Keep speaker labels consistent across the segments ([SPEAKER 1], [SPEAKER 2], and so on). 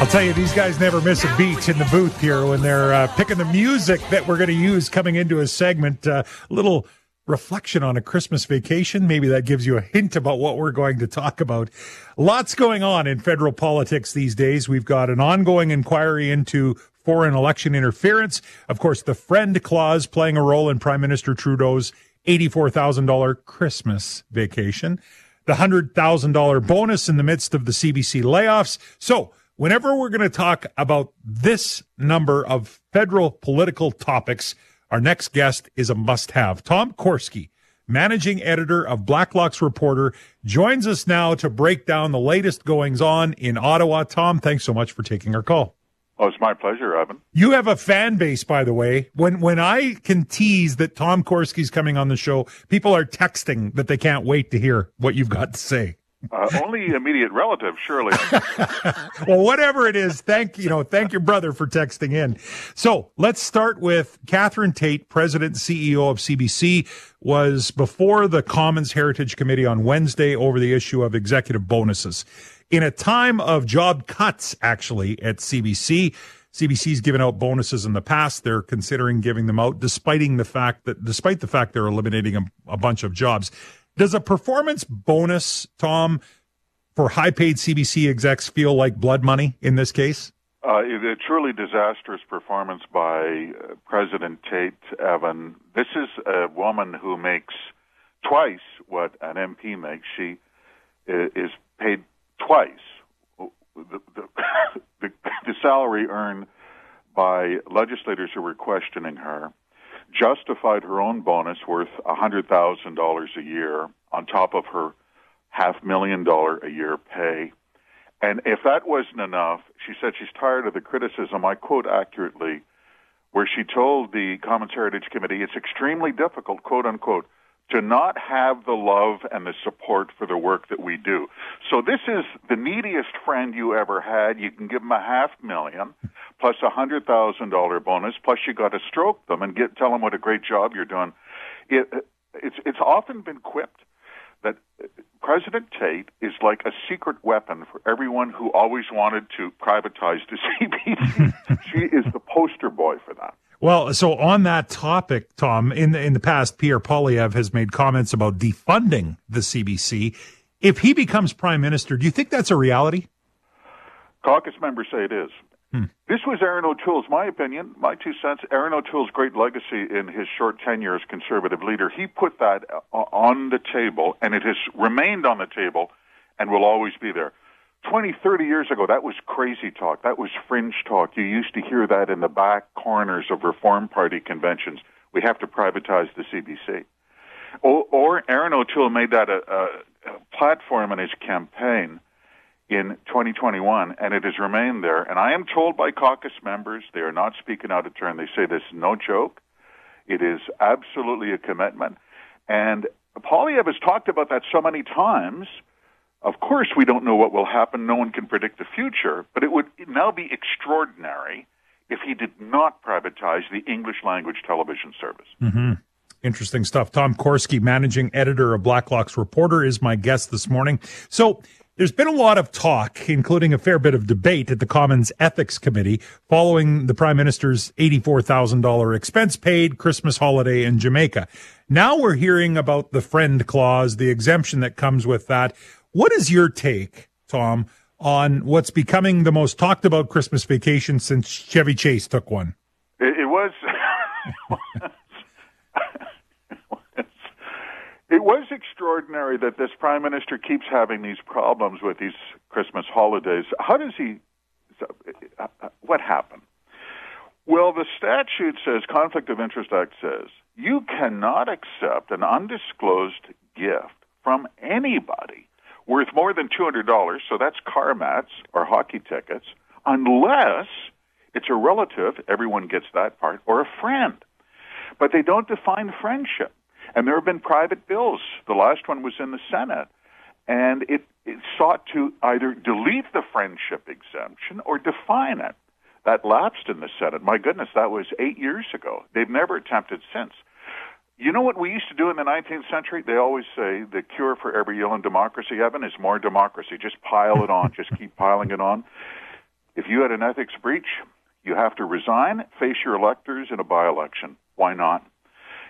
[SPEAKER 1] I'll tell you, these guys never miss a beat in the booth here when they're uh, picking the music that we're going to use coming into a segment. A uh, little reflection on a Christmas vacation. Maybe that gives you a hint about what we're going to talk about. Lots going on in federal politics these days. We've got an ongoing inquiry into foreign election interference. Of course, the friend clause playing a role in Prime Minister Trudeau's $84,000 Christmas vacation, the $100,000 bonus in the midst of the CBC layoffs. So, whenever we're going to talk about this number of federal political topics, our next guest is a must have. Tom Korski, managing editor of Blacklock's Reporter, joins us now to break down the latest goings on in Ottawa. Tom, thanks so much for taking our call.
[SPEAKER 2] Oh, it's my pleasure, Evan.
[SPEAKER 1] You have a fan base, by the way. When when I can tease that Tom Korski's coming on the show, people are texting that they can't wait to hear what you've got to say.
[SPEAKER 2] Uh, only immediate relatives, surely.
[SPEAKER 1] well, whatever it is, thank you know, thank your brother for texting in. So let's start with Catherine Tait, President CEO of CBC, was before the Commons Heritage Committee on Wednesday over the issue of executive bonuses. In a time of job cuts, actually, at CBC, CBC's given out bonuses in the past. They're considering giving them out, despite the fact that, despite the fact they're eliminating a, a bunch of jobs. Does a performance bonus, Tom, for high paid CBC execs feel like blood money in this case?
[SPEAKER 2] Uh, a truly disastrous performance by uh, President Tait Evan. This is a woman who makes twice what an MP makes. She is paid twice the, the, the, the salary earned by legislators who were questioning her justified her own bonus worth $100,000 a year on top of her half million dollar a year pay. And if that wasn't enough, she said she's tired of the criticism. I quote accurately, where she told the Commons Heritage Committee, it's extremely difficult, quote unquote, to not have the love and the support for the work that we do. So this is the neediest friend you ever had. You can give them a half million plus a hundred thousand dollar bonus, plus you got to stroke them and get tell them what a great job you're doing. It, it's it's often been quipped that President Tait is like a secret weapon for everyone who always wanted to privatize the CBC. she is the poster boy for that.
[SPEAKER 1] Well, so on that topic, Tom, in the, in the past, Pierre Poilievre has made comments about defunding the CBC. If he becomes prime minister, do you think that's a reality?
[SPEAKER 2] Caucus members say it is. Hmm. This was Erin O'Toole's, my opinion, my two cents. Erin O'Toole's great legacy in his short tenure as conservative leader. He put that on the table, and it has remained on the table and will always be there. 20, 30 years ago, that was crazy talk. That was fringe talk. You used to hear that in the back corners of Reform Party conventions. We have to privatize the CBC. Or, or Erin O'Toole made that a, a, a platform in his campaign in 2021, and it has remained there. And I am told by caucus members, they are not speaking out of turn. They say this is no joke. It is absolutely a commitment. And Poilievre has talked about that so many times – of course, we don't know what will happen. No one can predict the future, but it would now be extraordinary if he did not privatize the English language television service.
[SPEAKER 1] Mm-hmm. Interesting stuff. Tom Korski, managing editor of Blacklock's Reporter, is my guest this morning. So, there's been a lot of talk, including a fair bit of debate at the Commons Ethics Committee following the Prime Minister's $84,000 expense paid Christmas holiday in Jamaica. Now we're hearing about the friend clause, the exemption that comes with that. What is your take, Tom, on what's becoming the most talked about Christmas vacation since Chevy Chase took one?
[SPEAKER 2] It, it was. it was extraordinary that this prime minister keeps having these problems with these Christmas holidays. How does he? Uh, uh, what happened? Well, the statute says, Conflict of Interest Act says, you cannot accept an undisclosed gift from anybody worth more than $200, so that's car mats or hockey tickets, unless it's a relative, everyone gets that part, or a friend. But they don't define friendship. And there have been private bills. The last one was in the Senate. And it, it sought to either delete the friendship exemption or define it. That lapsed in the Senate. My goodness, that was eight years ago. They've never attempted since. You know what we used to do in the 19th century? They always say the cure for every ill in democracy, Evan, is more democracy. Just pile it on. Just keep piling it on. If you had an ethics breach, you have to resign, face your electors in a by election. Why not?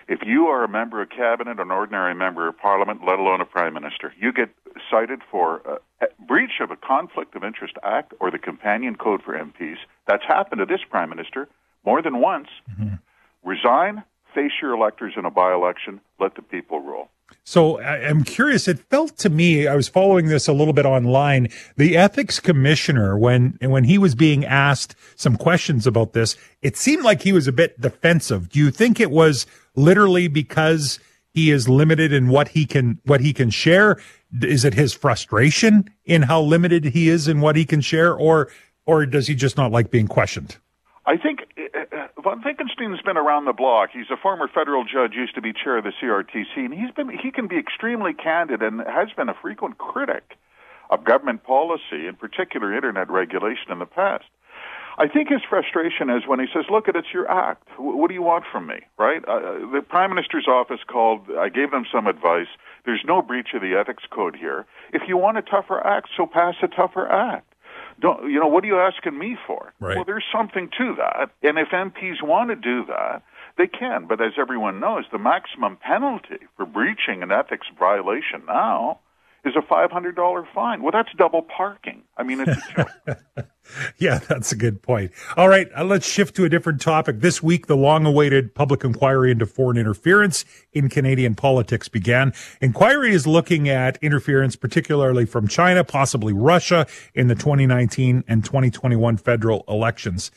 [SPEAKER 2] If you are a member of cabinet, an ordinary member of parliament, let alone a prime minister, you get cited for a, breach of a conflict of interest act or the companion code for MPs. That's happened to this prime minister more than once. Mm-hmm. Resign, face your electors in a by election, let the people rule.
[SPEAKER 1] So I'm curious. It felt to me, I was following this a little bit online. The ethics commissioner, when, when he was being asked some questions about this, it seemed like he was a bit defensive. Do you think it was literally because he is limited in what he can, what he can share? Is it his frustration in how limited he is in what he can share or, or does he just not like being questioned?
[SPEAKER 2] I think von Finckenstein's been around the block. He's a former federal judge, used to be chair of the CRTC, and he's been he can be extremely candid and has been a frequent critic of government policy, in particular internet regulation in the past. I think his frustration is when he says, "Look, it's your act. What do you want from me?" Right? Uh, the prime minister's office called. I gave them some advice. There's no breach of the ethics code here. If you want a tougher act, so pass a tougher act don't you know what are you asking me for?
[SPEAKER 1] Right.
[SPEAKER 2] Well, there's something to that, and if MPs want to do that, they can. But as everyone knows, the maximum penalty for breaching an ethics violation now is a $500 fine. Well, that's double parking. I mean, it's
[SPEAKER 1] yeah, that's a good point. All right, uh, let's shift to a different topic. This week, the long awaited public inquiry into foreign interference in Canadian politics began. Inquiry is looking at interference, particularly from China, possibly Russia, in the 2019 and 2021 federal elections.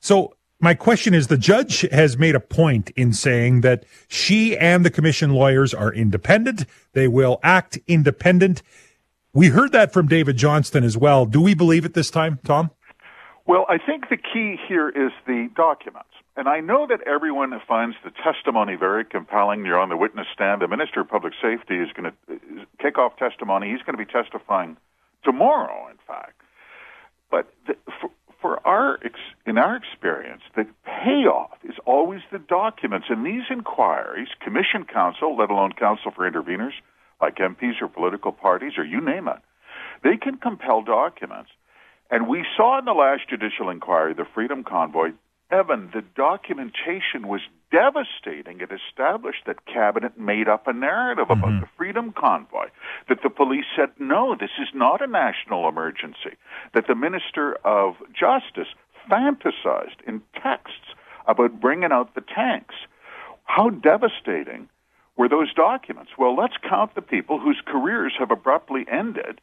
[SPEAKER 1] So my question is the judge has made a point in saying that she and the commission lawyers are independent. They will act independent. We heard that from David Johnston as well. Do we believe it this time, Tom?
[SPEAKER 2] Well, I think the key here is the documents. And I know that everyone finds the testimony very compelling. You're on the witness stand. The Minister of Public Safety is going to kick off testimony. He's going to be testifying tomorrow, in fact. But the, for, for our in our experience, the payoff is always the documents. In these inquiries, commission counsel, let alone counsel for interveners, like MPs or political parties or you name it, they can compel documents. And we saw in the last judicial inquiry, the Freedom Convoy, Evan, the documentation was devastating. It established that cabinet made up a narrative mm-hmm. about the Freedom Convoy, that the police said, no, this is not a national emergency, that the Minister of Justice fantasized in texts about bringing out the tanks. How devastating were those documents? Well, let's count the people whose careers have abruptly ended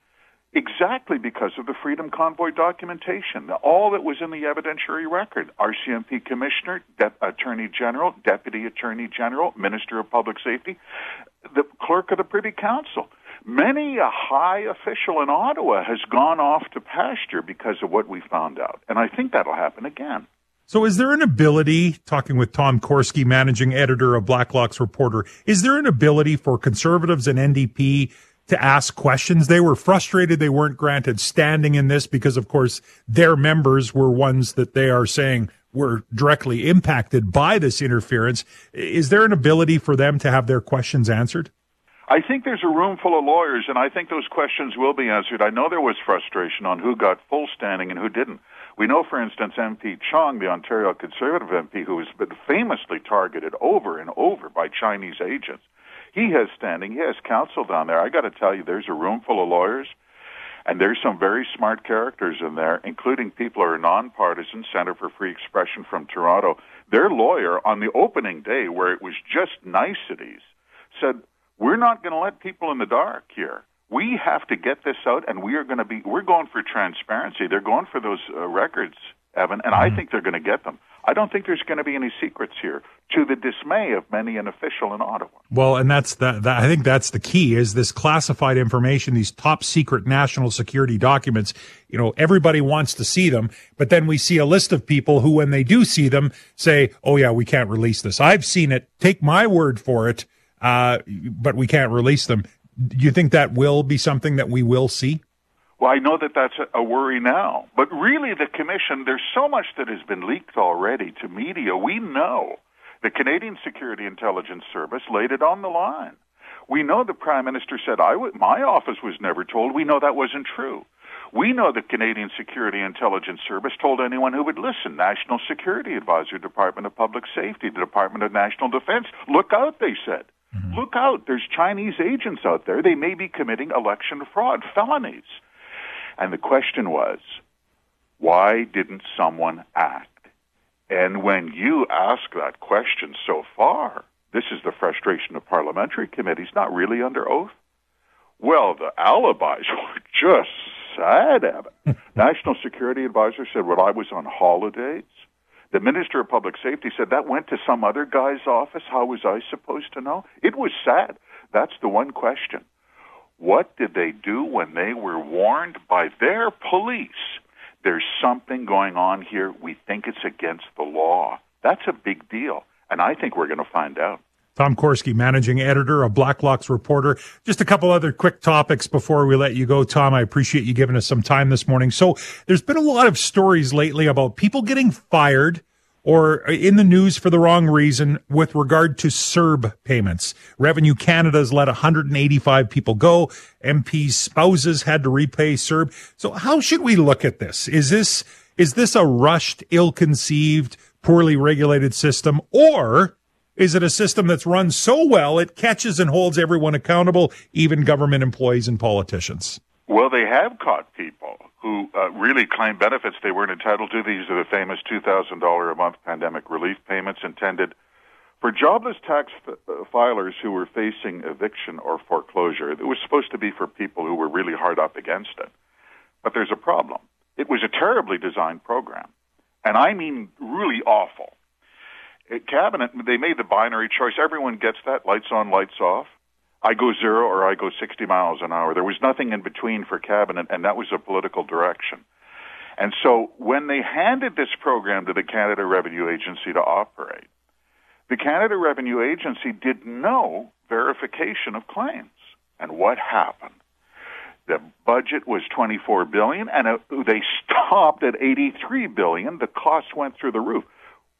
[SPEAKER 2] exactly because of the Freedom Convoy documentation. All that was in the evidentiary record RCMP Commissioner, De- Attorney General, Deputy Attorney General, Minister of Public Safety, the Clerk of the Privy Council. Many a high official in Ottawa has gone off to pasture because of what we found out. And I think that'll happen again.
[SPEAKER 1] So, is there an ability, talking with Tom Korski, managing editor of Blacklock's Reporter, is there an ability for conservatives and NDP to ask questions. They were frustrated they weren't granted standing in this because, of course, their members were ones that they are saying were directly impacted by this interference. Is there an ability for them to have their questions answered?
[SPEAKER 2] I think there's a room full of lawyers, and I think those questions will be answered. I know there was frustration on who got full standing and who didn't. We know, for instance, MP Chong, the Ontario Conservative MP, who has been famously targeted over and over by Chinese agents, he has standing. He has counsel down there. I got to tell you, there's a room full of lawyers, and there's some very smart characters in there, including people who are nonpartisan. Center for Free Expression from Toronto. Their lawyer on the opening day, where it was just niceties, said, "We're not going to let people in the dark here." we have to get this out and we are going to be we're going for transparency they're going for those uh, records evan and mm-hmm. i think they're going to get them I don't think there's going to be any secrets here, to the dismay of many an official in Ottawa.
[SPEAKER 1] Well, and that's the, that, I think that's the key is this classified information, these top secret national security documents. You know, everybody wants to see them, but then we see a list of people who, when they do see them, say, "Oh yeah, we can't release this. I've seen it. Take my word for it." Uh, but we can't release them. Do you think that will be something that we will see?
[SPEAKER 2] Well, I know that that's a worry now. But really, the commission, there's so much that has been leaked already to media. We know The Canadian Security Intelligence Service laid it on the line. We know the Prime Minister said, I w- my office was never told. We know that wasn't true. We know the Canadian Security Intelligence Service told anyone who would listen, National Security Advisor, Department of Public Safety, the Department of National Defense, look out, they said. Mm-hmm. Look out, there's Chinese agents out there. They may be committing election fraud, felonies. And the question was, why didn't someone act? And when you ask that question so far, this is the frustration of parliamentary committees, not really under oath. Well, the alibis were just sad at it. National Security Advisor said, well, I was on holidays. The Minister of Public Safety said that went to some other guy's office. How was I supposed to know? It was sad. That's the one question. What did they do when they were warned by their police? There's something going on here. We think it's against the law. That's a big deal. And I think we're going to find out.
[SPEAKER 1] Tom Korski, managing editor of Blacklock's Reporter. Just a couple other quick topics before we let you go, Tom. I appreciate you giving us some time this morning. So there's been a lot of stories lately about people getting fired or in the news for the wrong reason with regard to CERB payments. Revenue Canada has let 185 people go. MPs' spouses had to repay CERB. So how should we look at this? Is this, is this a rushed, ill-conceived, poorly regulated system or is it a system that's run so well it catches and holds everyone accountable, even government employees and politicians?
[SPEAKER 2] Well, they have caught people who uh, really claim benefits they weren't entitled to. These are the famous $2,000 a month pandemic relief payments intended for jobless tax f- uh, filers who were facing eviction or foreclosure. It was supposed to be for people who were really hard up against it. But there's a problem. It was a terribly designed program. And I mean really awful cabinet, they made the binary choice. Everyone gets that lights on, lights off. I go zero or I go 60 miles an hour. There was nothing in between for cabinet, and that was a political direction. And so when they handed this program to the Canada Revenue Agency to operate, the Canada Revenue Agency did no verification of claims. And what happened? The budget was 24 billion and they stopped at 83 billion. The costs went through the roof.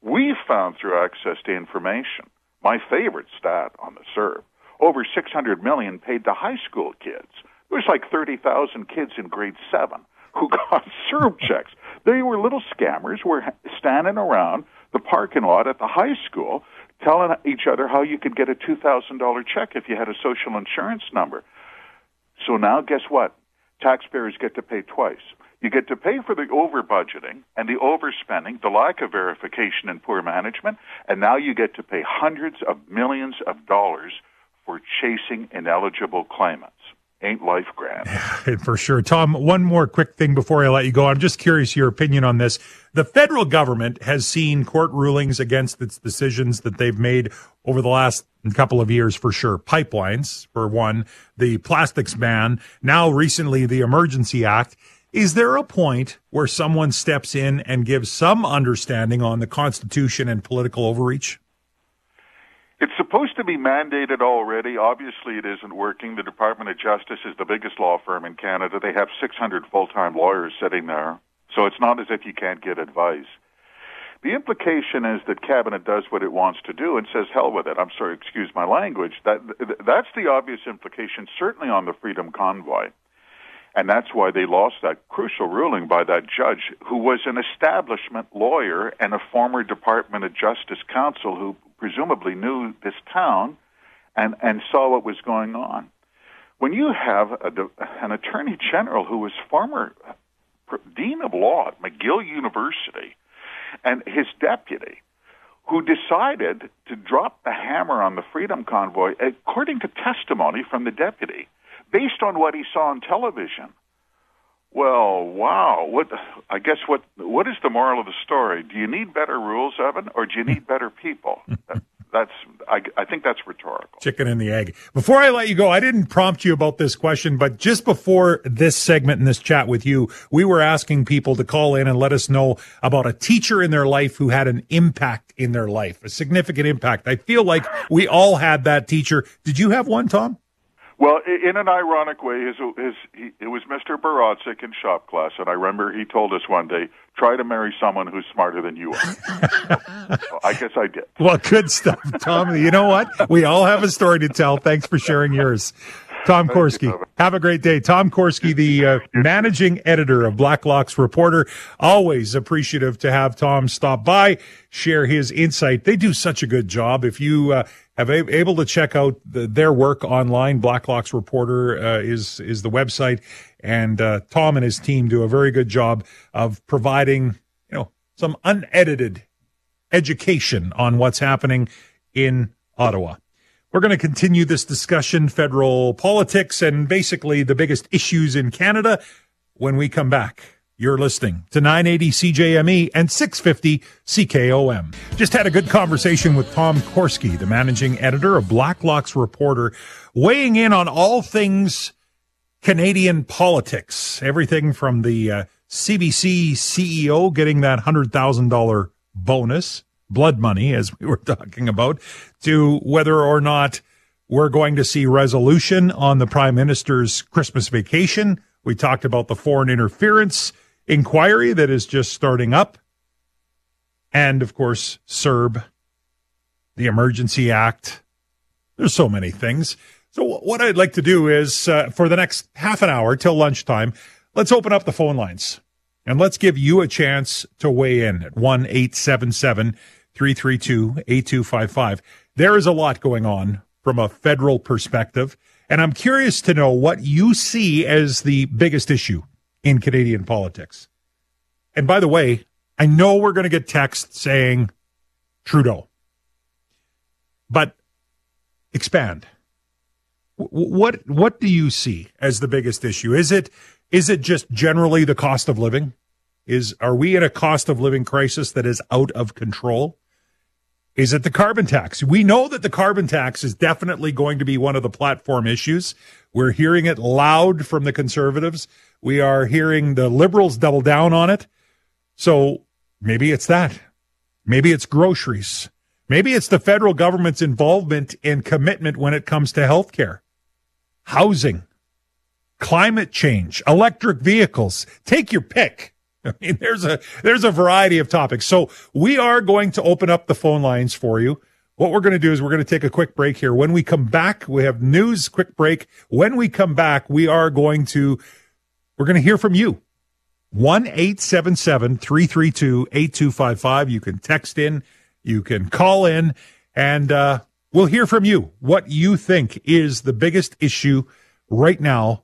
[SPEAKER 2] We found through access to information, my favorite stat on the CERB, over 600 million paid to high school kids. There was like 30,000 kids in grade 7 who got CERB checks. They were little scammers who were standing around the parking lot at the high school telling each other how you could get a $2,000 check if you had a social insurance number. So now guess what? Taxpayers get to pay twice. You get to pay for the over budgeting and the overspending, the lack of verification and poor management, and now you get to pay hundreds of millions of dollars for chasing ineligible claimants. Ain't life grand?
[SPEAKER 1] For sure. Tom, one more quick thing before I let you go. I'm just curious your opinion on this. The federal government has seen court rulings against its decisions that they've made over the last couple of years for sure. Pipelines, for one, the plastics ban, now recently the Emergency Act. Is there a point where someone steps in and gives some understanding on the Constitution and political overreach?
[SPEAKER 2] It's supposed to be mandated already. Obviously, it isn't working. The Department of Justice is the biggest law firm in Canada. They have 600 full time lawyers sitting there. So it's not as if you can't get advice. The implication is that cabinet does what it wants to do and says hell with it. I'm sorry, excuse my language. That that's the obvious implication certainly on the freedom convoy. And that's why they lost that crucial ruling by that judge who was an establishment lawyer and a former Department of Justice counsel who presumably knew this town and, and saw what was going on. When you have a, an attorney general who was former dean of law at McGill University and his deputy, who decided to drop the hammer on the Freedom Convoy, according to testimony from the deputy, based on what he saw on television. Well, wow. What I guess what what is the moral of the story? Do you need better rules, Evan, or do you need better people? that's I, I think that's rhetorical.
[SPEAKER 1] Chicken and the egg. Before I let you go, I didn't prompt you about this question, but just before this segment and this chat with you, we were asking people to call in and let us know about a teacher in their life who had an impact in their life, a significant impact. I feel like we all had that teacher. Did you have one, Tom?
[SPEAKER 2] Well, in an ironic way, his, his, he, it was Mr. Barodzik in shop class, and I remember he told us one day, try to marry someone who's smarter than you are. I guess I did.
[SPEAKER 1] Well, good stuff, Tom. you know what? We all have a story to tell. Thanks for sharing yours. Tom Korski. Have a great day. Tom Korski, the uh, managing editor of Blacklock's Reporter. Always appreciative to have Tom stop by, share his insight. They do such a good job. If you uh, have able to check out the, their work online, Blacklock's Reporter uh, is is the website, and uh, Tom and his team do a very good job of providing you know some unedited education on what's happening in Ottawa. We're going to continue this discussion, federal politics, and basically the biggest issues in Canada when we come back. You're listening to 980 CJME and 650 CKOM. Just had a good conversation with Tom Korski, the managing editor of Blacklock's Reporter, weighing in on all things Canadian politics. Everything from the uh, CBC CEO getting that $100,000 bonus blood money, as we were talking about, to whether or not we're going to see resolution on the prime minister's Christmas vacation. We talked about the foreign interference inquiry that is just starting up. And of course, CERB, the Emergency Act. There's so many things. So what I'd like to do is uh, for the next half an hour till lunchtime, let's open up the phone lines and let's give you a chance to weigh in at 1 877 332 8255. There is a lot going on from a federal perspective. And I'm curious to know what you see as the biggest issue in Canadian politics. And by the way, I know we're going to get text saying Trudeau, but expand. What what do you see as the biggest issue? Is it is it just generally the cost of living? Is are we in a cost of living crisis that is out of control? Is it the carbon tax? We know that the carbon tax is definitely going to be one of the platform issues. We're hearing it loud from the conservatives. We are hearing the liberals double down on it. So maybe it's that. Maybe it's groceries. Maybe it's the federal government's involvement and commitment when it comes to healthcare, housing, climate change, electric vehicles. Take your pick. I mean, there's a there's a variety of topics. So we are going to open up the phone lines for you. What we're going to do is we're going to take a quick break here. When we come back, we have news, quick break. When we come back, we are going to we're going to hear from you. 1 332 8255. You can text in, you can call in, and uh, we'll hear from you what you think is the biggest issue right now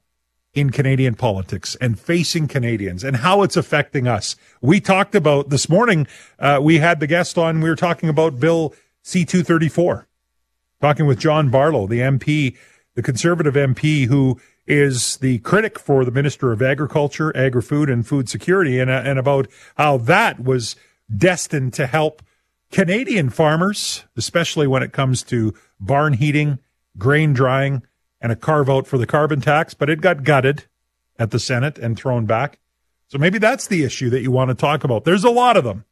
[SPEAKER 1] in Canadian politics and facing Canadians and how it's affecting us. We talked about this morning, uh, we had the guest on, we were talking about Bill C 234, talking with John Barlow, the MP, the conservative MP who is the critic for the Minister of Agriculture, Agri Food, and Food Security, and, uh, and about how that was destined to help Canadian farmers, especially when it comes to barn heating, grain drying, and a carve out for the carbon tax, but it got gutted at the Senate and thrown back. So maybe that's the issue that you want to talk about. There's a lot of them.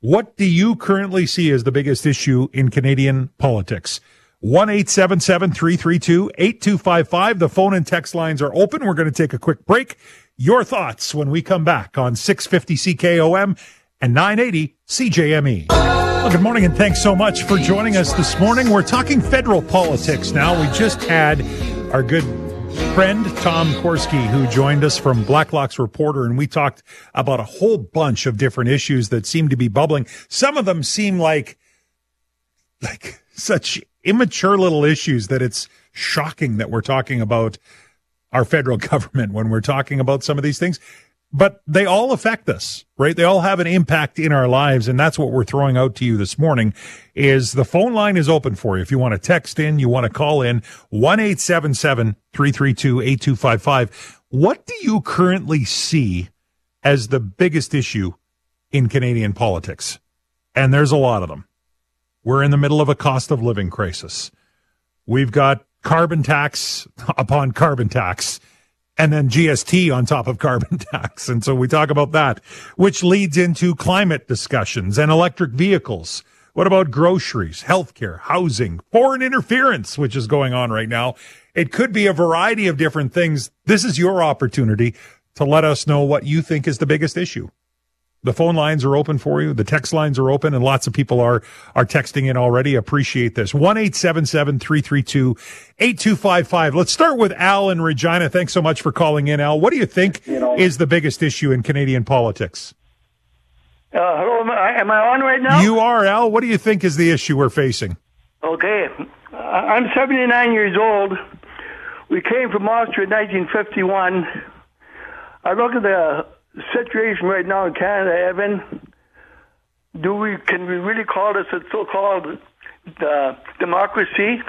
[SPEAKER 1] What do you currently see as the biggest issue in Canadian politics? 1 332 8255. The phone and text lines are open. We're going to take a quick break. Your thoughts when we come back on 650 CKOM and 980 CJME. Well, good morning and thanks so much for joining us this morning. We're talking federal politics now. We just had our good friend Tom Korski, who joined us from Blacklock's Reporter, and we talked about a whole bunch of different issues that seem to be bubbling. Some of them seem like like such immature little issues that it's shocking that we're talking about our federal government when we're talking about some of these things but they all affect us, right? They all have an impact in our lives. And that's what we're throwing out to you this morning is the phone line is open for you. If you want to text in, you want to call in 1-877-332-8255. What do you currently see as the biggest issue in Canadian politics? And there's a lot of them. We're in the middle of a cost of living crisis. We've got carbon tax upon carbon tax and then GST on top of carbon tax. And so we talk about that, which leads into climate discussions and electric vehicles. What about groceries, healthcare, housing, foreign interference, which is going on right now, It could be a variety of different things. This is your opportunity to let us know what you think is the biggest issue. The phone lines are open for you. The text lines are open and lots of people are, are texting in already. Appreciate this. 1-877-332-8255. Let's start with Al and Regina. Thanks so much for calling in, Al. What do you think is the biggest issue in Canadian politics?
[SPEAKER 3] Uh, hello, am I, am I on right now?
[SPEAKER 1] You are, Al. What do you think is the issue we're facing?
[SPEAKER 3] Okay. I'm 79 years old. We came from Austria in 1951. I look at the situation right now in Canada, Evan, do we can we really call this a so-called uh, democracy?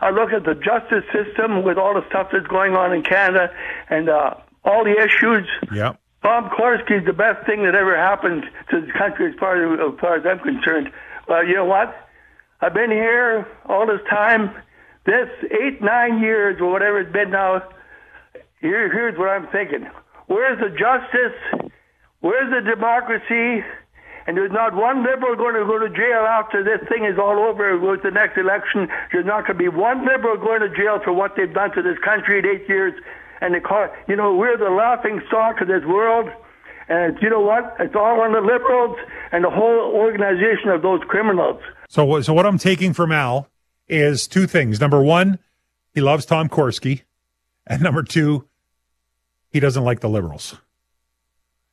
[SPEAKER 3] I look at the justice system with all the stuff that's going on in Canada and uh, all the issues.
[SPEAKER 1] Yeah.
[SPEAKER 3] Tom Korski is the best thing that ever happened to the country as far as, as far as I'm concerned. Well, you know what? I've been here all this time. This eight, nine years or whatever it's been now. Here, here's what I'm thinking. Where's the justice? Where's the democracy? And there's not one liberal going to go to jail after this thing is all over with the next election. There's not going to be one liberal going to jail for what they've done to this country in eight years. And they call, you know, we're the laughing stock of this world. And you know what? It's all on the liberals and the whole organization of those criminals.
[SPEAKER 1] So, so what I'm taking from Al is two things. Number one, he loves Tom Korski, and number two, he doesn't like the liberals.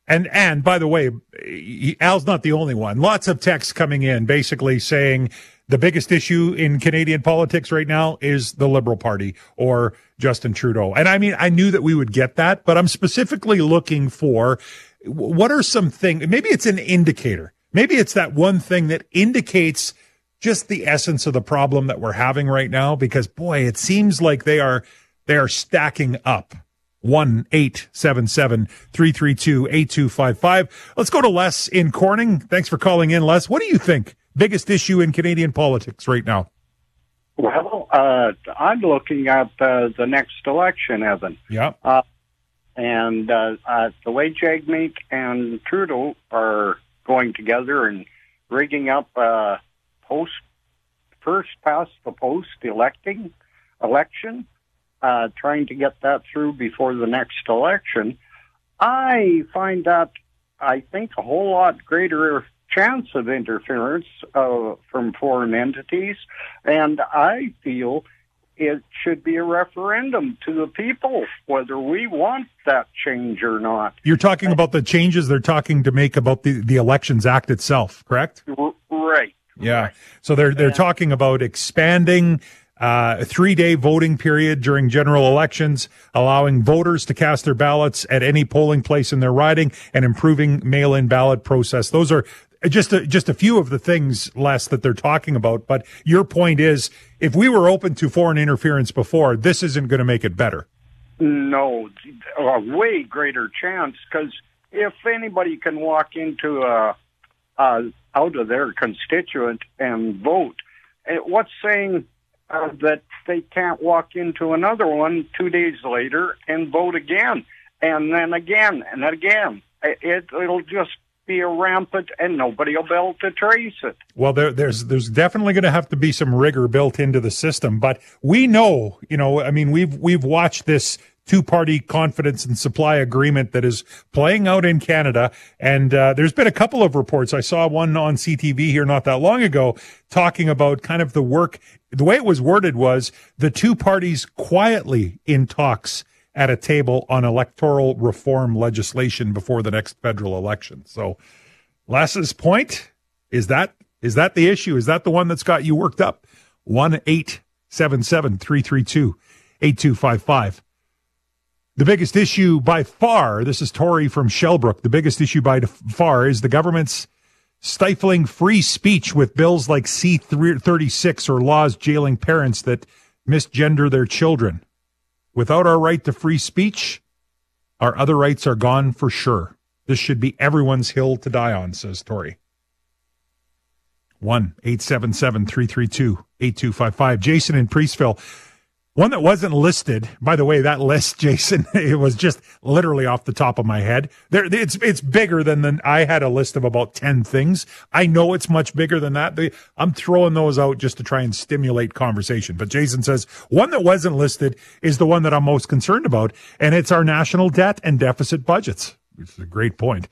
[SPEAKER 1] And and by the way, he, Al's not the only one. Lots of texts coming in basically saying the biggest issue in Canadian politics right now is the Liberal Party or Justin Trudeau. And I mean, I knew that we would get that, but I'm specifically looking for what are some things, maybe it's an indicator. Maybe it's that one thing that indicates just the essence of the problem that we're having right now because boy, it seems like they are they are stacking up one eight seven seven three three two eight two five five. Let's go to Les in Corning. Thanks for calling in, Les. What do you think biggest issue in Canadian politics right now?
[SPEAKER 4] Well, uh, I'm looking at uh, the next election, Evan.
[SPEAKER 1] Yeah.
[SPEAKER 4] Uh, and uh, uh, the way Jagmeet and Trudeau are going together and rigging up uh, post first past the post electing election uh, trying to get that through before the next election, I find that I think a whole lot greater chance of interference uh, from foreign entities, and I feel it should be a referendum to the people whether we want that change or not.
[SPEAKER 1] You're talking about the changes they're talking to make about the, the Elections Act itself, correct?
[SPEAKER 4] Right.
[SPEAKER 1] Yeah. Right. So they're they're talking about expanding uh, a three day voting period during general elections, allowing voters to cast their ballots at any polling place in their riding and improving mail in ballot process. Those are just a, just a few of the things less that they're talking about. But your point is, if we were open to foreign interference before, this isn't going to make it better.
[SPEAKER 4] No, a way greater chance because if anybody can walk into a, a out of their constituent and vote, eh, what's saying uh, that they can't walk into another one two days later and vote again, and then again and then again. It, it'll just be a rampant, and nobody will be able to trace it.
[SPEAKER 1] Well, there, there's there's definitely going to have to be some rigor built into the system, but we know, you know, I mean, we've we've watched this two party confidence and supply agreement that is playing out in Canada. And uh, there's been a couple of reports. I saw one on CTV here not that long ago talking about kind of the work. The way it was worded was the two parties quietly in talks at a table on electoral reform legislation before the next federal election. So, Les's point is that is that the issue? Is that the one that's got you worked up? One eight seven seven three three two eight two five five. The biggest issue by far, this is Tori from Shellbrook, the biggest issue by far is the government's stifling free speech with bills like C 36 or laws jailing parents that misgender their children. Without our right to free speech, our other rights are gone for sure. This should be everyone's hill to die on, says Tori. 1 877 332 8255. Jason in Preeceville One that wasn't listed, by the way, that list, Jason, it was just literally off the top of my head. There, it's it's bigger than the. I had a list of about ten things. I know it's much bigger than that. I'm throwing those out just to try and stimulate conversation. But Jason says one that wasn't listed is the one that I'm most concerned about, and it's our national debt and deficit budgets. Which is a great point.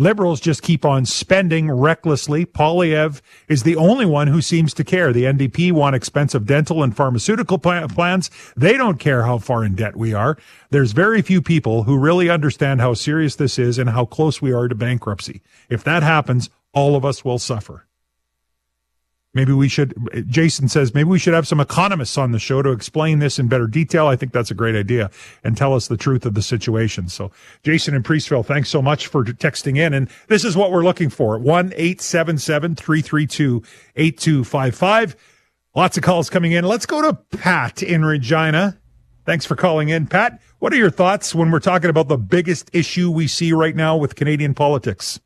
[SPEAKER 1] Liberals just keep on spending recklessly. Poilievre is the only one who seems to care. The NDP want expensive dental and pharmaceutical plans. They don't care how far in debt we are. There's very few people who really understand how serious this is and how close we are to bankruptcy. If that happens, all of us will suffer. Maybe we should, Jason says, maybe we should have some economists on the show to explain this in better detail. I think that's a great idea and tell us the truth of the situation. So Jason in Preeceville, thanks so much for texting in. And this is what we're looking for. 1-877-332-8255. Lots of calls coming in. Let's go to Pat in Regina. Thanks for calling in. Pat, what are your thoughts when we're talking about the biggest issue we see right now with Canadian politics?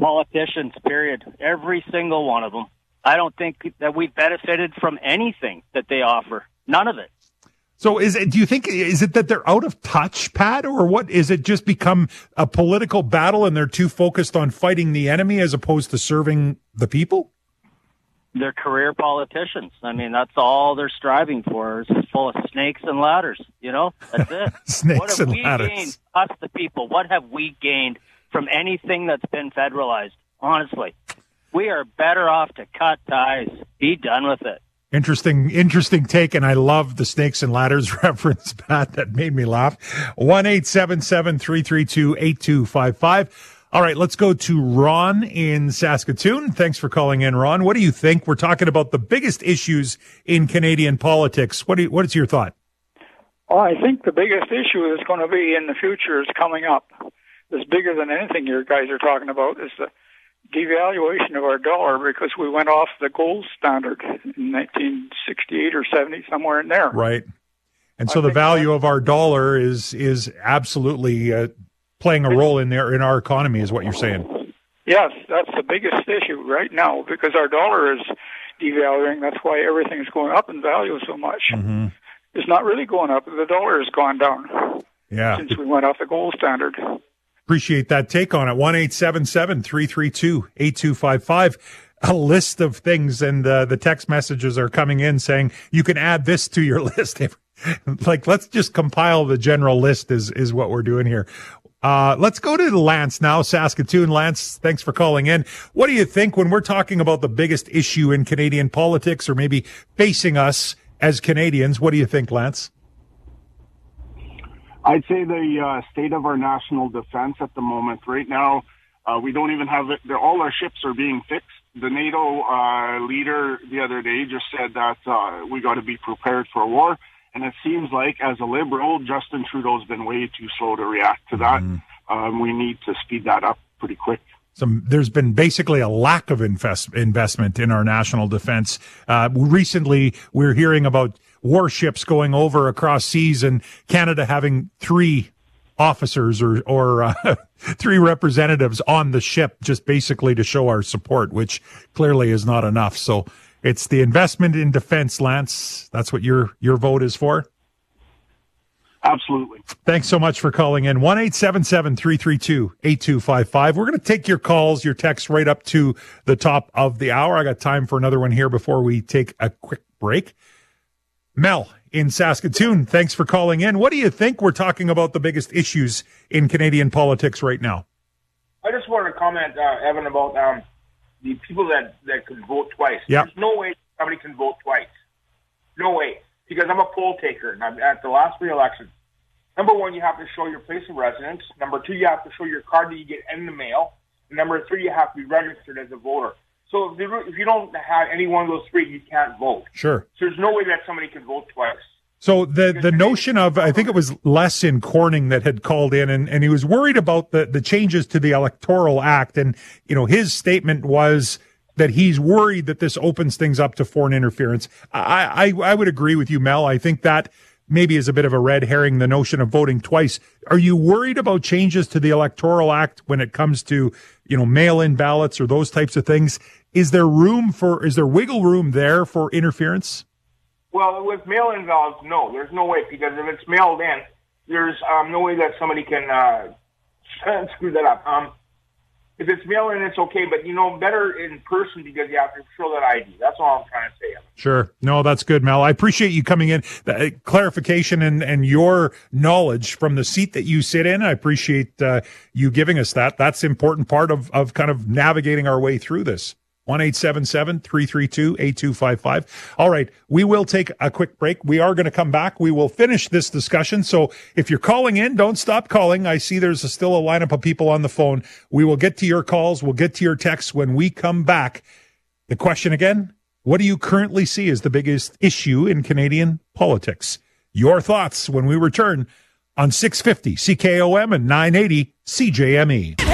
[SPEAKER 5] Politicians, period. Every single one of them. I don't think that we've benefited from anything that they offer. None of it.
[SPEAKER 1] So is it, do you think, is it that they're out of touch, Pat, or what? Is it just become a political battle and they're too focused on fighting the enemy as opposed to serving the people?
[SPEAKER 5] They're career politicians. I mean, that's all they're striving for is full of snakes and ladders. You know, that's it.
[SPEAKER 1] snakes
[SPEAKER 5] what have
[SPEAKER 1] and
[SPEAKER 5] we
[SPEAKER 1] ladders.
[SPEAKER 5] gained, us the people? What have we gained from anything that's been federalized? Honestly, we are better off to cut ties. Be done with it.
[SPEAKER 1] Interesting, interesting take, and I love the snakes and ladders reference, Pat. That made me laugh. One eight seven seven three three two eight two five five. All right, let's go to Ron in Saskatoon. Thanks for calling in, Ron. What do you think? We're talking about the biggest issues in Canadian politics. What do you, what is your thought?
[SPEAKER 6] Well, I think the biggest issue that's going to be in the future is coming up. It's bigger than anything you guys are talking about. Is the devaluation of our dollar because we went off the gold standard in 1968 or 70, somewhere in there.
[SPEAKER 1] Right. And so
[SPEAKER 6] I
[SPEAKER 1] the value of our dollar is is absolutely uh, playing a role in there in our economy, is what you're saying.
[SPEAKER 6] Yes, that's the biggest issue right now because our dollar is devaluing. That's why everything's going up in value so much.
[SPEAKER 1] Mm-hmm.
[SPEAKER 6] It's not really going up. The dollar has gone down
[SPEAKER 1] Yeah.
[SPEAKER 6] since we went off the gold standard.
[SPEAKER 1] Appreciate that take on it. One eight seven seven three three two eight two five five. A list of things, and uh, the text messages are coming in saying you can add this to your list. like, let's just compile the general list. Is is what we're doing here. Uh, let's go to Lance now, Saskatoon. Lance, thanks for calling in. What do you think when we're talking about the biggest issue in Canadian politics, or maybe facing us as Canadians? What do you think, Lance?
[SPEAKER 7] I'd say the uh, state of our national defense at the moment. Right now, uh, we don't even have it. they're- All our ships are being fixed. The NATO uh, leader the other day just said that uh, we got to be prepared for war. And it seems like, as a liberal, Justin Trudeau's been way too slow to react to that. Um, we need to speed that up pretty quick.
[SPEAKER 1] some there's been basically a lack of invest, investment in our national defense. Uh, recently, we're hearing about warships going over across seas and Canada having three officers or or uh, three representatives on the ship just basically to show our support, which clearly is not enough. So it's the investment in defense, Lance. That's what your your vote is for.
[SPEAKER 7] Absolutely.
[SPEAKER 1] Thanks so much for calling in. 1 332 8255. We're going to take your calls, your texts right up to the top of the hour. I got time for another one here before we take a quick break. Mel in Saskatoon, thanks for calling in. What do you think we're talking about the biggest issues in Canadian politics right now?
[SPEAKER 8] I just wanted to comment, uh, Evan, about um, the people that, that can vote twice.
[SPEAKER 1] Yep.
[SPEAKER 8] There's no way somebody can vote twice. No way. Because I'm a poll taker, and I'm at the last three elections. Number one, you have to show your place of residence. Number two, you have to show your card that you get in the mail. And number three, you have to be registered as a voter. So if, there, if you don't have any one of those three, you can't vote.
[SPEAKER 1] Sure.
[SPEAKER 8] So there's no way that somebody can vote twice.
[SPEAKER 1] So the the notion of I think it was Les in Corning that had called in and, and he was worried about the, the changes to the Electoral Act and you know his statement was that he's worried that this opens things up to foreign interference. I, I I would agree with you, Mel. I think that maybe is a bit of a red herring, the notion of voting twice. Are you worried about changes to the Electoral Act when it comes to, you know, mail-in ballots or those types of things? Is there room for, is there wiggle room there for interference?
[SPEAKER 8] Well, with mail-in ballots, no, there's no way because if it's mailed in, there's um, no way that somebody can uh, screw that up. Um, if it's mail in, it's okay, but you know, better in person because you have to show that ID. That's all I'm trying to say.
[SPEAKER 1] Sure. No, that's good, Mel. I appreciate you coming in. The uh, clarification and, and your knowledge from the seat that you sit in. I appreciate uh, you giving us that. That's important part of, of kind of navigating our way through this. 1 332 8255. All right. We will take a quick break. We are going to come back. We will finish this discussion. So if you're calling in, don't stop calling. I see there's a, still a lineup of people on the phone. We will get to your calls. We'll get to your texts when we come back. The question again, what do you currently see as the biggest issue in Canadian politics? Your thoughts when we return on 650 CKOM and 980 CJME.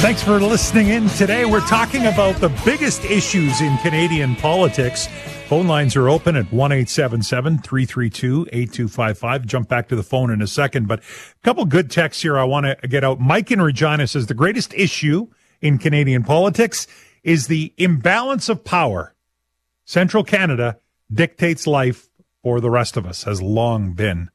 [SPEAKER 1] Thanks for listening in today. We're talking about the biggest issues in Canadian politics. Phone lines are open at 1 332 8255. Jump back to the phone in a second, but a couple good texts here I want to get out. Mike in Regina says the greatest issue in Canadian politics is the imbalance of power. Central Canada dictates life for the rest of us, has long been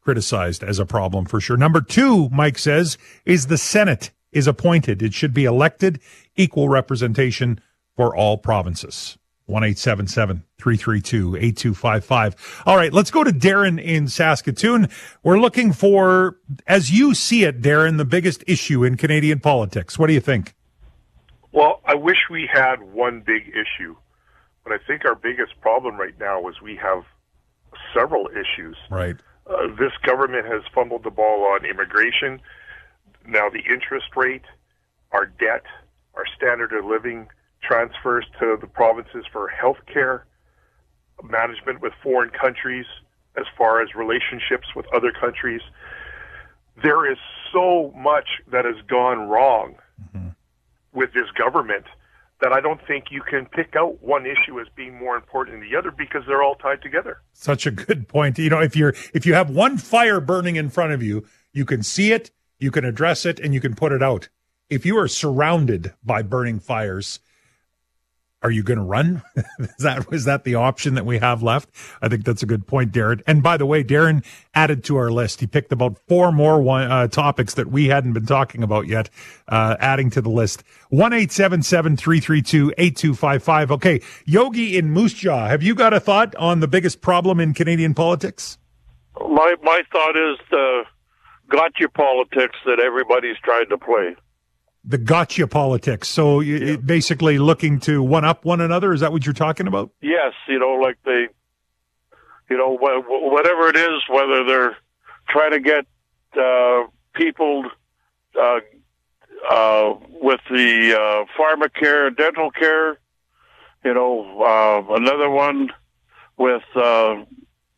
[SPEAKER 1] criticized as a problem for sure. Number two, Mike says, is the Senate is appointed. It should be elected, equal representation for all provinces. 1 332 8255. All right, let's go to Darren in Saskatoon. We're looking for, as you see it, Darren, the biggest issue in Canadian politics. What do you think?
[SPEAKER 9] Well, I wish we had one big issue, but I think our biggest problem right now is we have several issues.
[SPEAKER 1] Right.
[SPEAKER 9] Uh, this government has fumbled the ball on immigration now the interest rate, our debt, our standard of living transfers to the provinces for health care, management with foreign countries, as far as relationships with other countries. There is so much that has gone wrong mm-hmm. with this government that I don't think you can pick out one issue as being more important than the other because they're all tied together.
[SPEAKER 1] Such a good point. You know, if you're if you have one fire burning in front of you, you can see it, you can address it and you can put it out. If you are surrounded by burning fires, are you going to run? is that was that the option that we have left? I think that's a good point, Darren. And by the way, Darren added to our list. He picked about four more one, uh, topics that we hadn't been talking about yet, uh, adding to the list. One eight seven seven three three two eight two five five. Okay, Yogi in Moose Jaw, have you got a thought on the biggest problem in Canadian politics?
[SPEAKER 10] My my thought is the gotcha politics that everybody's trying to play.
[SPEAKER 1] The gotcha politics. So yeah. basically looking to one up one another. Is that what you're talking about?
[SPEAKER 10] Yes. You know, like they, you know, whatever it is, whether they're trying to get uh, people uh, uh, with the uh, pharmacare, dental care. You know, uh, another one with uh,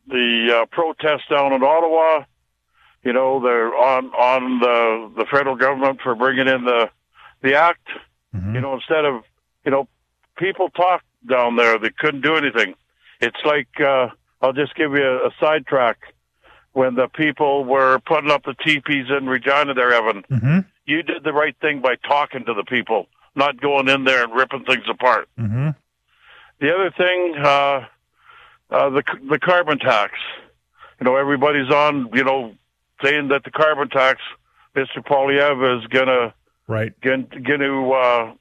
[SPEAKER 10] the uh, protest down in Ottawa you know, they're on on the the federal government for bringing in the the act. Mm-hmm. You know, instead of you know, people talk down there. They couldn't do anything. It's like uh, I'll just give you a, a sidetrack. When the people were putting up the teepees in Regina, there, Evan, mm-hmm. you did the right thing by talking to the people, not going in there and ripping things apart.
[SPEAKER 1] Mm-hmm.
[SPEAKER 10] The other thing, uh, uh, the the carbon tax. You know, everybody's on. You know, saying that the carbon tax, Mr. Poilievre is gonna
[SPEAKER 1] right
[SPEAKER 10] going to uh,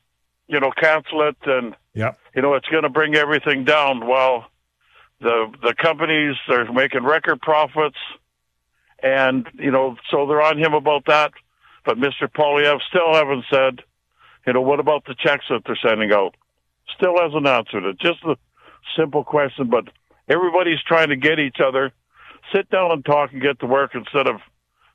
[SPEAKER 10] you know cancel it, and
[SPEAKER 1] yeah,
[SPEAKER 10] you know it's going to bring everything down. Well, the the companies are making record profits, and you know so they're on him about that. But Mr. Poilievre still haven't said, you know, what about the checks that they're sending out? Still hasn't answered it. Just a simple question, but everybody's trying to get each other sit down and talk and get to work instead of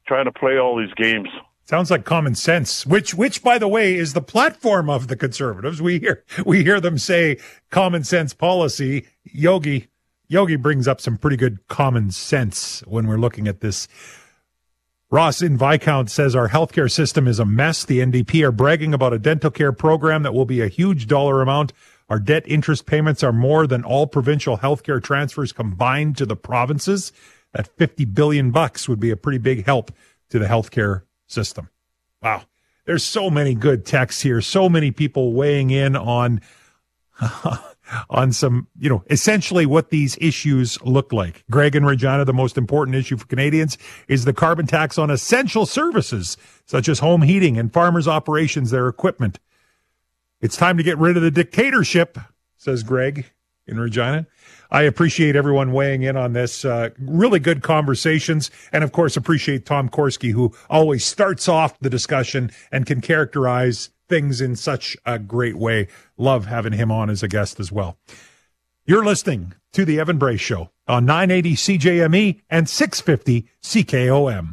[SPEAKER 10] trying to play all these games.
[SPEAKER 1] Sounds like common sense, which, which, by the way, is the platform of the conservatives. We hear, we hear them say common sense policy. Yogi, Yogi brings up some pretty good common sense when we're looking at this. Ross in Viscount says our healthcare system is a mess. The NDP are bragging about a dental care program that will be a huge dollar amount. Our debt interest payments are more than all provincial healthcare transfers combined to the provinces that 50 billion bucks would be a pretty big help to the healthcare system. Wow. There's so many good texts here, so many people weighing in on on some, you know, essentially what these issues look like. Greg and Regina, the most important issue for Canadians is the carbon tax on essential services such as home heating and farmers' operations, their equipment. It's time to get rid of the dictatorship, says Greg in Regina. I appreciate everyone weighing in on this. Uh, really good conversations. And of course, appreciate Tom Korski, who always starts off the discussion and can characterize things in such a great way. Love having him on as a guest as well. You're listening to The Evan Bray Show on 980 CJME and 650 CKOM.